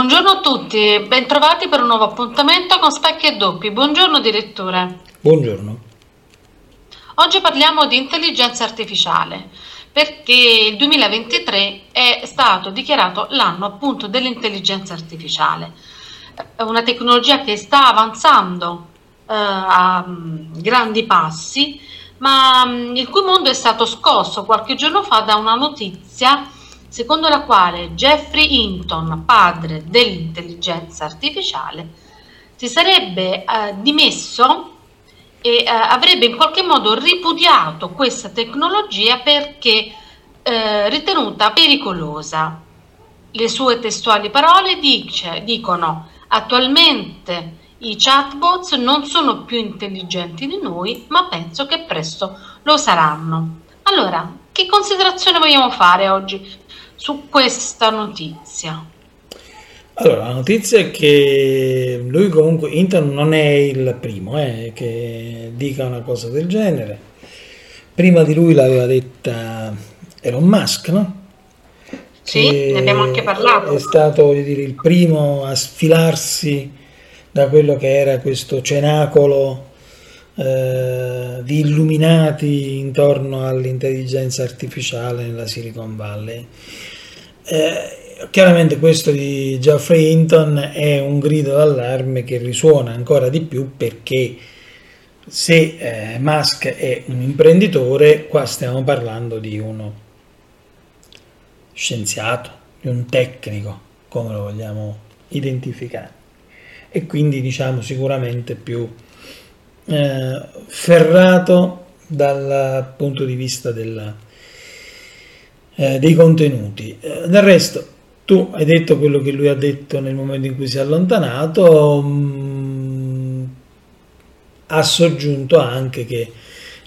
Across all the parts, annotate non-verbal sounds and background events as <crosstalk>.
Buongiorno a tutti, bentrovati per un nuovo appuntamento con Specchi e Doppi. Buongiorno direttore. Buongiorno. Oggi parliamo di intelligenza artificiale perché il 2023 è stato dichiarato l'anno appunto dell'intelligenza artificiale. È una tecnologia che sta avanzando eh, a mm, grandi passi, ma mm, il cui mondo è stato scosso qualche giorno fa da una notizia secondo la quale Jeffrey Hinton, padre dell'intelligenza artificiale, si sarebbe eh, dimesso e eh, avrebbe in qualche modo ripudiato questa tecnologia perché eh, ritenuta pericolosa. Le sue testuali parole dice, dicono attualmente i chatbots non sono più intelligenti di noi, ma penso che presto lo saranno. Allora, che considerazione vogliamo fare oggi su questa notizia? Allora, la notizia è che lui comunque, Inter non è il primo eh, che dica una cosa del genere. Prima di lui l'aveva detta Elon Musk, no? Sì, ne abbiamo anche parlato. È stato voglio dire, il primo a sfilarsi da quello che era questo cenacolo eh, di illuminati intorno all'intelligenza artificiale nella Silicon Valley. Eh, chiaramente questo di Geoffrey Hinton è un grido d'allarme che risuona ancora di più perché se eh, Musk è un imprenditore, qua stiamo parlando di uno scienziato, di un tecnico, come lo vogliamo identificare. E quindi diciamo sicuramente più eh, ferrato dal punto di vista della, eh, dei contenuti. Eh, del resto, tu hai detto quello che lui ha detto nel momento in cui si è allontanato, mh, mm, ha soggiunto anche che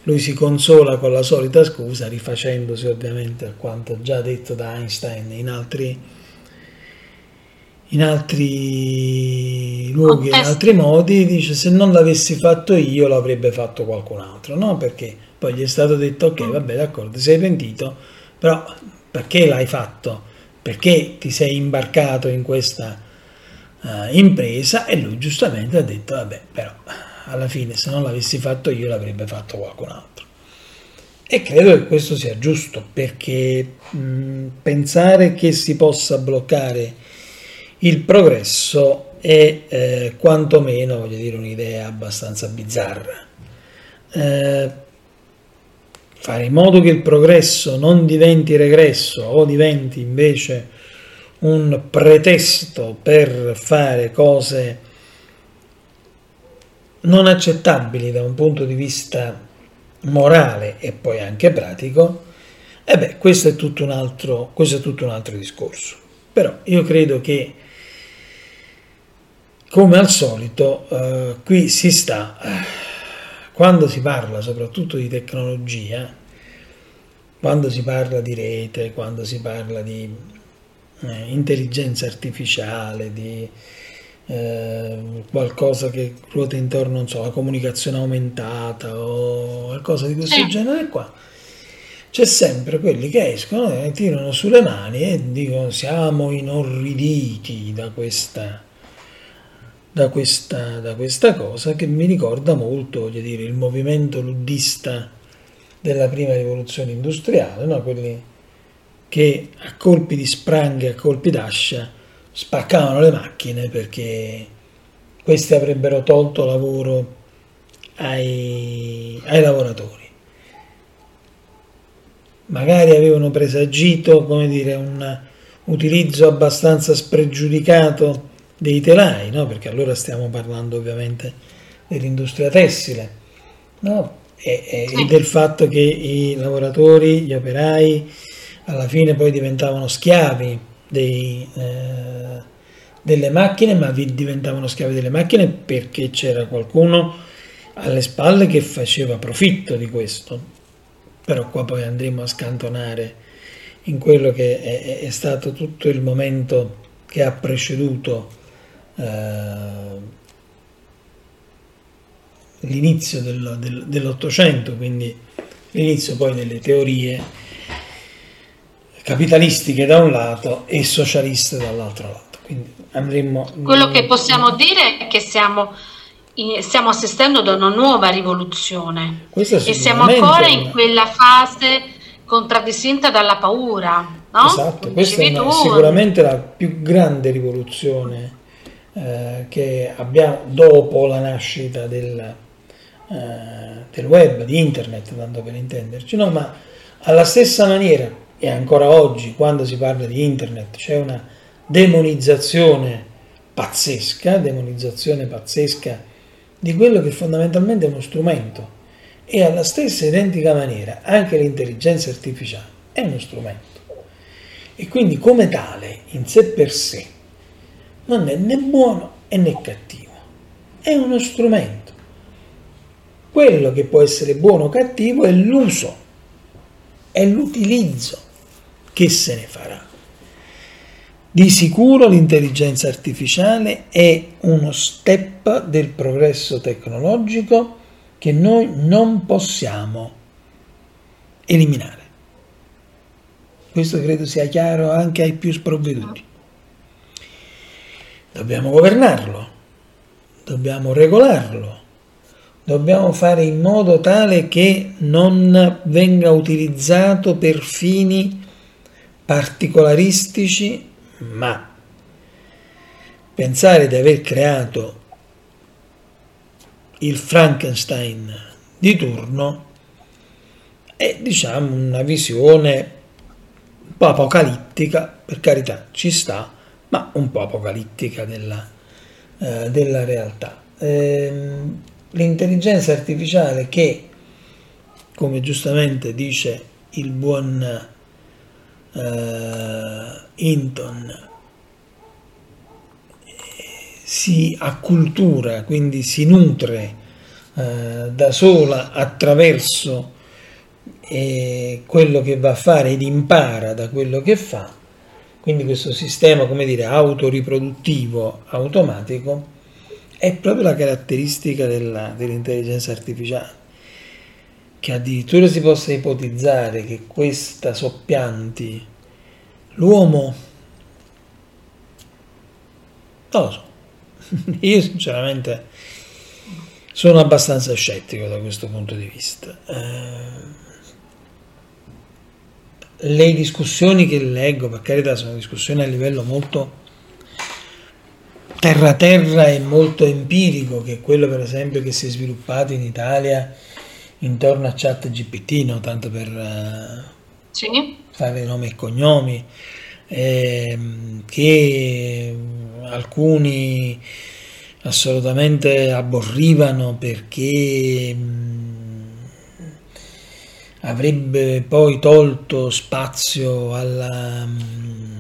lui si consola con la solita scusa, rifacendosi ovviamente a quanto già detto da Einstein in altri in altri luoghi, in altri modi, dice se non l'avessi fatto io l'avrebbe fatto qualcun altro, no? Perché poi gli è stato detto ok, vabbè d'accordo, ti sei pentito, però perché l'hai fatto? Perché ti sei imbarcato in questa uh, impresa? E lui giustamente ha detto vabbè, però alla fine se non l'avessi fatto io l'avrebbe fatto qualcun altro. E credo che questo sia giusto perché mh, pensare che si possa bloccare il progresso è eh, quantomeno, voglio dire, un'idea abbastanza bizzarra. Eh, fare in modo che il progresso non diventi regresso o diventi invece un pretesto per fare cose non accettabili da un punto di vista morale e poi anche pratico, e beh, questo è tutto un altro, questo è tutto un altro discorso. Però io credo che come al solito, eh, qui si sta, quando si parla soprattutto di tecnologia, quando si parla di rete, quando si parla di eh, intelligenza artificiale, di eh, qualcosa che ruota intorno, non so, alla comunicazione aumentata o qualcosa di questo genere qua, c'è sempre quelli che escono e tirano sulle mani e dicono siamo inorriditi da questa da questa, da questa cosa che mi ricorda molto, voglio dire, il movimento luddista della prima rivoluzione industriale, no? quelli che a colpi di spranghe, a colpi d'ascia, spaccavano le macchine perché questi avrebbero tolto lavoro ai, ai lavoratori. Magari avevano presagito, come dire, un utilizzo abbastanza spregiudicato dei telai, no? perché allora stiamo parlando ovviamente dell'industria tessile, no? e, e, del fatto che i lavoratori, gli operai, alla fine poi diventavano schiavi dei, eh, delle macchine, ma diventavano schiavi delle macchine perché c'era qualcuno alle spalle che faceva profitto di questo. Però qua poi andremo a scantonare in quello che è, è stato tutto il momento che ha preceduto eh, l'inizio del, del, dell'Ottocento, quindi l'inizio poi delle teorie capitalistiche da un lato e socialiste dall'altro lato. Quindi andremo... Quello che possiamo dire è che siamo, stiamo assistendo ad una nuova rivoluzione e siamo ancora in quella fase contraddistinta dalla paura. No? Esatto, questa è una, sicuramente la più grande rivoluzione eh, che abbiamo dopo la nascita del, eh, del web, di internet, tanto per intenderci, no? ma alla stessa maniera, e ancora oggi, quando si parla di internet, c'è una demonizzazione pazzesca, demonizzazione pazzesca di quello che fondamentalmente è uno strumento. E alla stessa identica maniera anche l'intelligenza artificiale è uno strumento. E quindi come tale, in sé per sé, non è né buono né cattivo, è uno strumento. Quello che può essere buono o cattivo è l'uso, è l'utilizzo che se ne farà. Di sicuro l'intelligenza artificiale è uno step del progresso tecnologico che noi non possiamo eliminare. Questo credo sia chiaro anche ai più sprovveduti. Dobbiamo governarlo, dobbiamo regolarlo, dobbiamo fare in modo tale che non venga utilizzato per fini particolaristici, ma pensare di aver creato il Frankenstein di turno è diciamo una visione un po' apocalittica, per carità ci sta, ma un po' apocalittica della, eh, della realtà. Eh, l'intelligenza artificiale che, come giustamente dice il buon eh, Hinton, si accultura, quindi si nutre eh, da sola attraverso eh, quello che va a fare ed impara da quello che fa, quindi questo sistema, come dire, autoriproduttivo automatico, è proprio la caratteristica della, dell'intelligenza artificiale, che addirittura si possa ipotizzare che questa soppianti l'uomo, non lo so, <laughs> io sinceramente sono abbastanza scettico da questo punto di vista. Eh, le discussioni che leggo, per carità, sono discussioni a livello molto terra terra e molto empirico, che è quello per esempio che si è sviluppato in Italia intorno a chat GPT, no? tanto per uh, sì. fare nomi e cognomi, eh, che alcuni assolutamente abborrivano perché... Mh, avrebbe poi tolto spazio alla mm,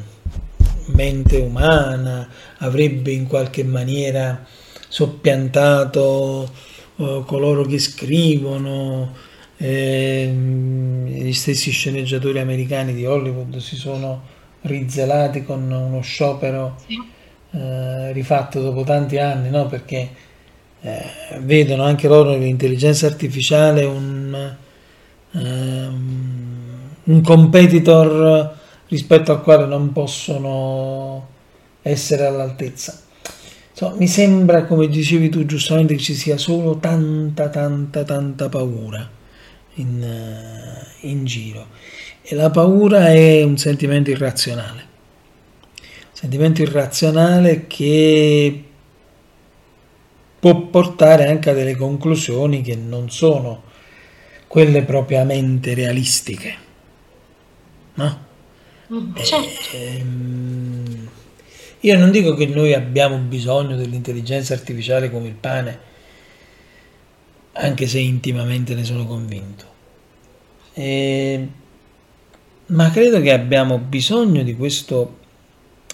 mente umana, avrebbe in qualche maniera soppiantato uh, coloro che scrivono, eh, gli stessi sceneggiatori americani di Hollywood si sono rizelati con uno sciopero eh, rifatto dopo tanti anni, no? perché eh, vedono anche loro nell'intelligenza artificiale un um, un competitor rispetto al quale non possono essere all'altezza. So, mi sembra, come dicevi tu giustamente, che ci sia solo tanta, tanta, tanta paura in, uh, in giro. E la paura è un sentimento irrazionale. Un sentimento irrazionale che può portare anche a delle conclusioni che non sono quelle propriamente realistiche. No? Mm, certo. Eh, io non dico che noi abbiamo bisogno dell'intelligenza artificiale come il pane, anche se intimamente ne sono convinto. Eh, ma credo che abbiamo bisogno di questo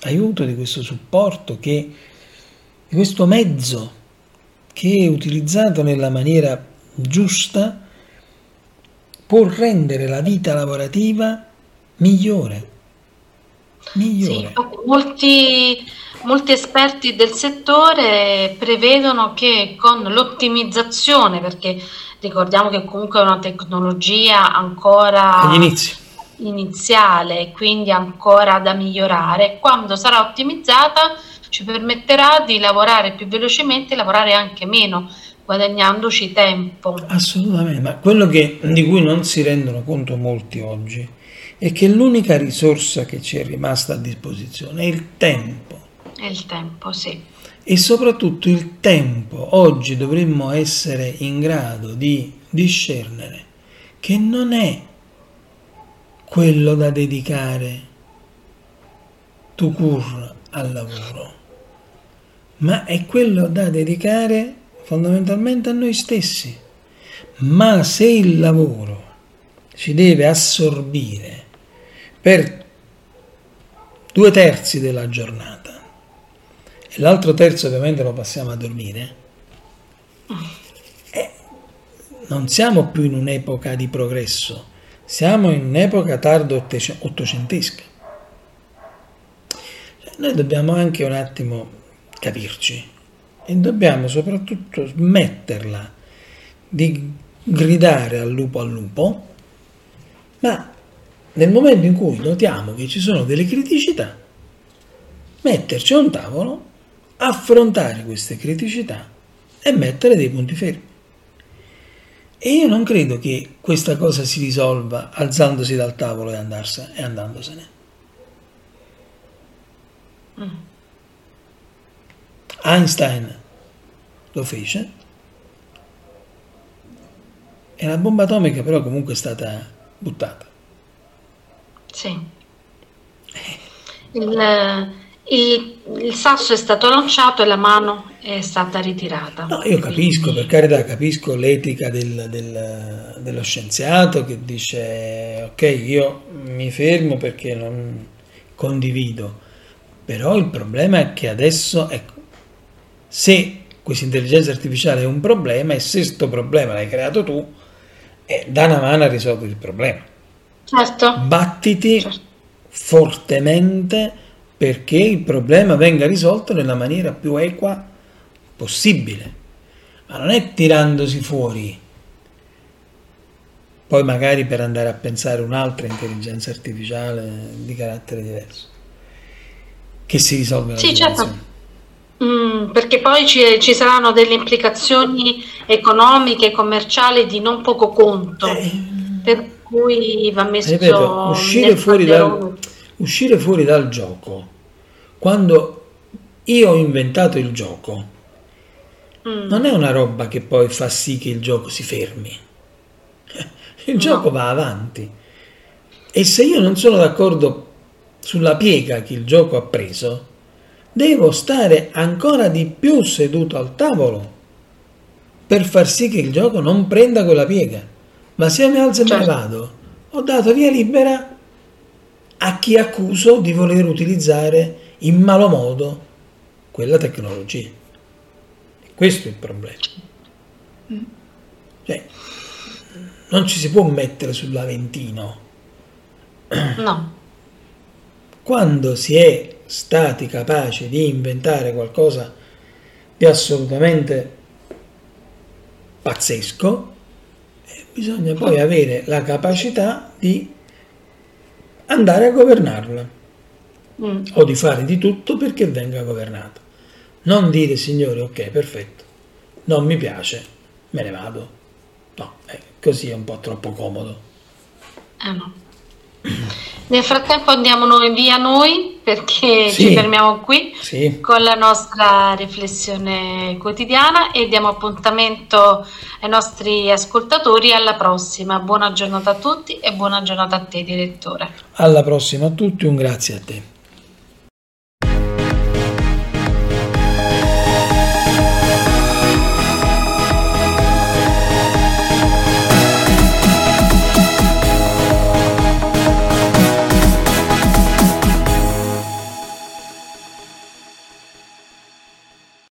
aiuto, di questo supporto, che, di questo mezzo che utilizzato nella maniera giusta può rendere la vita lavorativa migliore. migliore. Sì, molti, molti esperti del settore prevedono che con l'ottimizzazione, perché ricordiamo che comunque è una tecnologia ancora iniziale, quindi ancora da migliorare, quando sarà ottimizzata ci permetterà di lavorare più velocemente e lavorare anche meno, guadagnandoci tempo. Assolutamente, ma quello che, di cui non si rendono conto molti oggi è che l'unica risorsa che ci è rimasta a disposizione è il tempo. È il tempo, sì. E soprattutto il tempo. Oggi dovremmo essere in grado di discernere che non è quello da dedicare tu cur al lavoro, ma è quello da dedicare fondamentalmente a noi stessi. Ma se il lavoro ci deve assorbire per due terzi della giornata e l'altro terzo ovviamente lo passiamo a dormire, eh, non siamo più in un'epoca di progresso, siamo in un'epoca tardo ottocentesca. Noi dobbiamo anche un attimo capirci e dobbiamo soprattutto smetterla di gridare al lupo al lupo, ma nel momento in cui notiamo che ci sono delle criticità, metterci a un tavolo, affrontare queste criticità e mettere dei punti fermi. E io non credo che questa cosa si risolva alzandosi dal tavolo e, andarsene, e andandosene. Mm. Einstein lo fece e la bomba atomica però comunque è stata buttata. Sì. <laughs> Il, il, il, sasso è stato lanciato e la mano è stata ritirata. No, io capisco, per carità, capisco l'etica del, del, dello scienziato che dice ok, io mi fermo perché non condivido, però il problema è che adesso, ecco, se questa intelligenza artificiale è un problema e se questo problema l'hai creato tu, eh, da una mano a risolvere il problema. Certo. Battiti certo. fortemente perché il problema venga risolto nella maniera più equa possibile, ma non è tirandosi fuori, poi magari per andare a pensare un'altra intelligenza artificiale di carattere diverso, che si risolve la sì, Certo. Mm, perché poi ci, ci, saranno delle implicazioni economiche e commerciali di non poco conto, eh, per cui va messo ripeto, uscire, fuori dal, uscire fuori dal gioco, quando io ho inventato il gioco, mm. non è una roba che poi fa sì che il gioco si fermi. Il no. gioco va avanti. E se io non sono d'accordo sulla piega che il gioco ha preso, devo stare ancora di più seduto al tavolo per far sì che il gioco non prenda quella piega. Ma se io mi alzo e certo. me ne vado, ho dato via libera a chi accuso di voler utilizzare in malo modo quella tecnologia. E questo è il problema. Cioè, non ci si può mettere sull'Aventino. No. Quando si è stati capaci di inventare qualcosa di assolutamente pazzesco, bisogna poi avere la capacità di andare a governarla mm. o di fare di tutto perché venga governata. Non dire signori, ok, perfetto, non mi piace, me ne vado. No, eh, così è un po' troppo comodo. Eh no. Nel frattempo andiamo noi via noi perché sì, ci fermiamo qui sì. con la nostra riflessione quotidiana e diamo appuntamento ai nostri ascoltatori alla prossima. Buona giornata a tutti e buona giornata a te direttore. Alla prossima a tutti, un grazie a te.